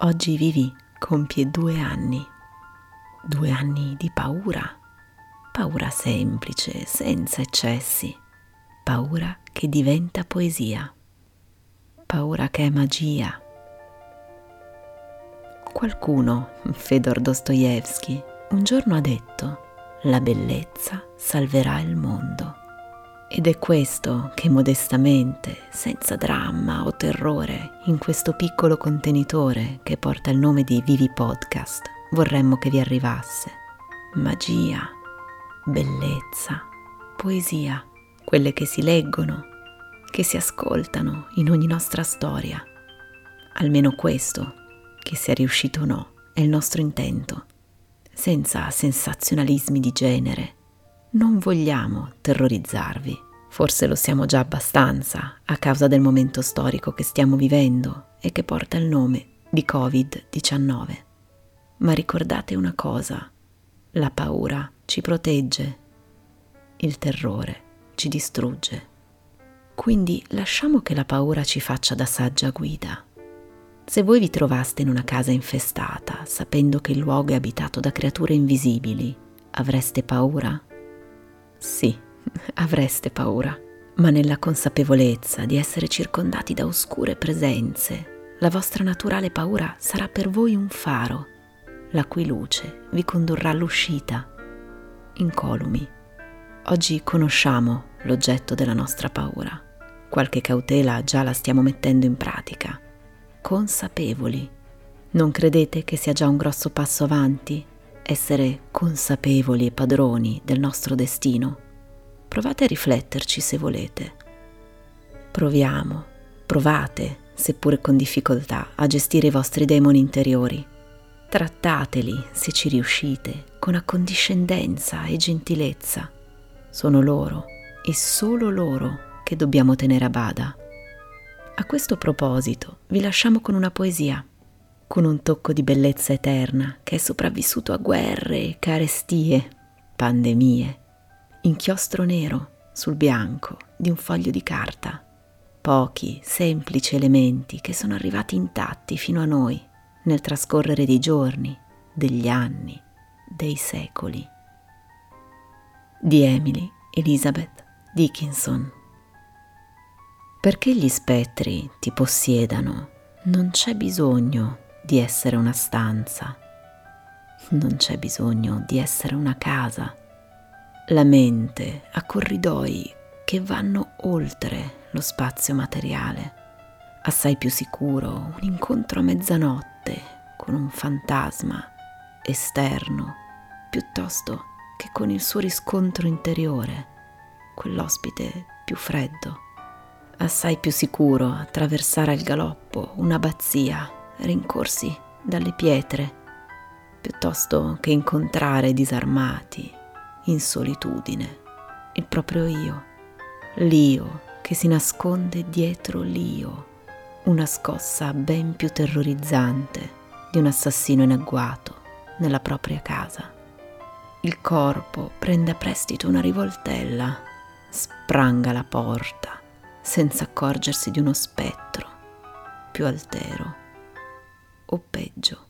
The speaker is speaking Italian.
Oggi Vivi compie due anni. Due anni di paura. Paura semplice, senza eccessi. Paura che diventa poesia. Paura che è magia. Qualcuno, Fedor Dostoevsky, un giorno ha detto, la bellezza salverà il mondo. Ed è questo che modestamente, senza dramma o terrore, in questo piccolo contenitore che porta il nome di Vivi Podcast, vorremmo che vi arrivasse. Magia, bellezza, poesia, quelle che si leggono, che si ascoltano in ogni nostra storia. Almeno questo, che sia riuscito o no, è il nostro intento, senza sensazionalismi di genere non vogliamo terrorizzarvi. Forse lo siamo già abbastanza a causa del momento storico che stiamo vivendo e che porta il nome di Covid-19. Ma ricordate una cosa, la paura ci protegge, il terrore ci distrugge. Quindi lasciamo che la paura ci faccia da saggia guida. Se voi vi trovaste in una casa infestata, sapendo che il luogo è abitato da creature invisibili, avreste paura? Sì, avreste paura, ma nella consapevolezza di essere circondati da oscure presenze, la vostra naturale paura sarà per voi un faro, la cui luce vi condurrà all'uscita, incolumi. Oggi conosciamo l'oggetto della nostra paura. Qualche cautela già la stiamo mettendo in pratica. Consapevoli. Non credete che sia già un grosso passo avanti? Essere consapevoli e padroni del nostro destino. Provate a rifletterci se volete. Proviamo, provate, seppure con difficoltà, a gestire i vostri demoni interiori. Trattateli, se ci riuscite, con accondiscendenza e gentilezza. Sono loro e solo loro che dobbiamo tenere a bada. A questo proposito vi lasciamo con una poesia con un tocco di bellezza eterna che è sopravvissuto a guerre, carestie, pandemie, inchiostro nero sul bianco di un foglio di carta, pochi semplici elementi che sono arrivati intatti fino a noi nel trascorrere dei giorni, degli anni, dei secoli. Di Emily Elizabeth Dickinson. Perché gli spettri ti possiedano, non c'è bisogno di essere una stanza, non c'è bisogno di essere una casa. La mente ha corridoi che vanno oltre lo spazio materiale. Assai più sicuro un incontro a mezzanotte con un fantasma esterno piuttosto che con il suo riscontro interiore, quell'ospite più freddo. Assai più sicuro attraversare al galoppo un'abbazia rincorsi dalle pietre, piuttosto che incontrare disarmati, in solitudine, il proprio io, l'io che si nasconde dietro l'io, una scossa ben più terrorizzante di un assassino in agguato nella propria casa. Il corpo prende a prestito una rivoltella, spranga la porta senza accorgersi di uno spettro più altero o peggio.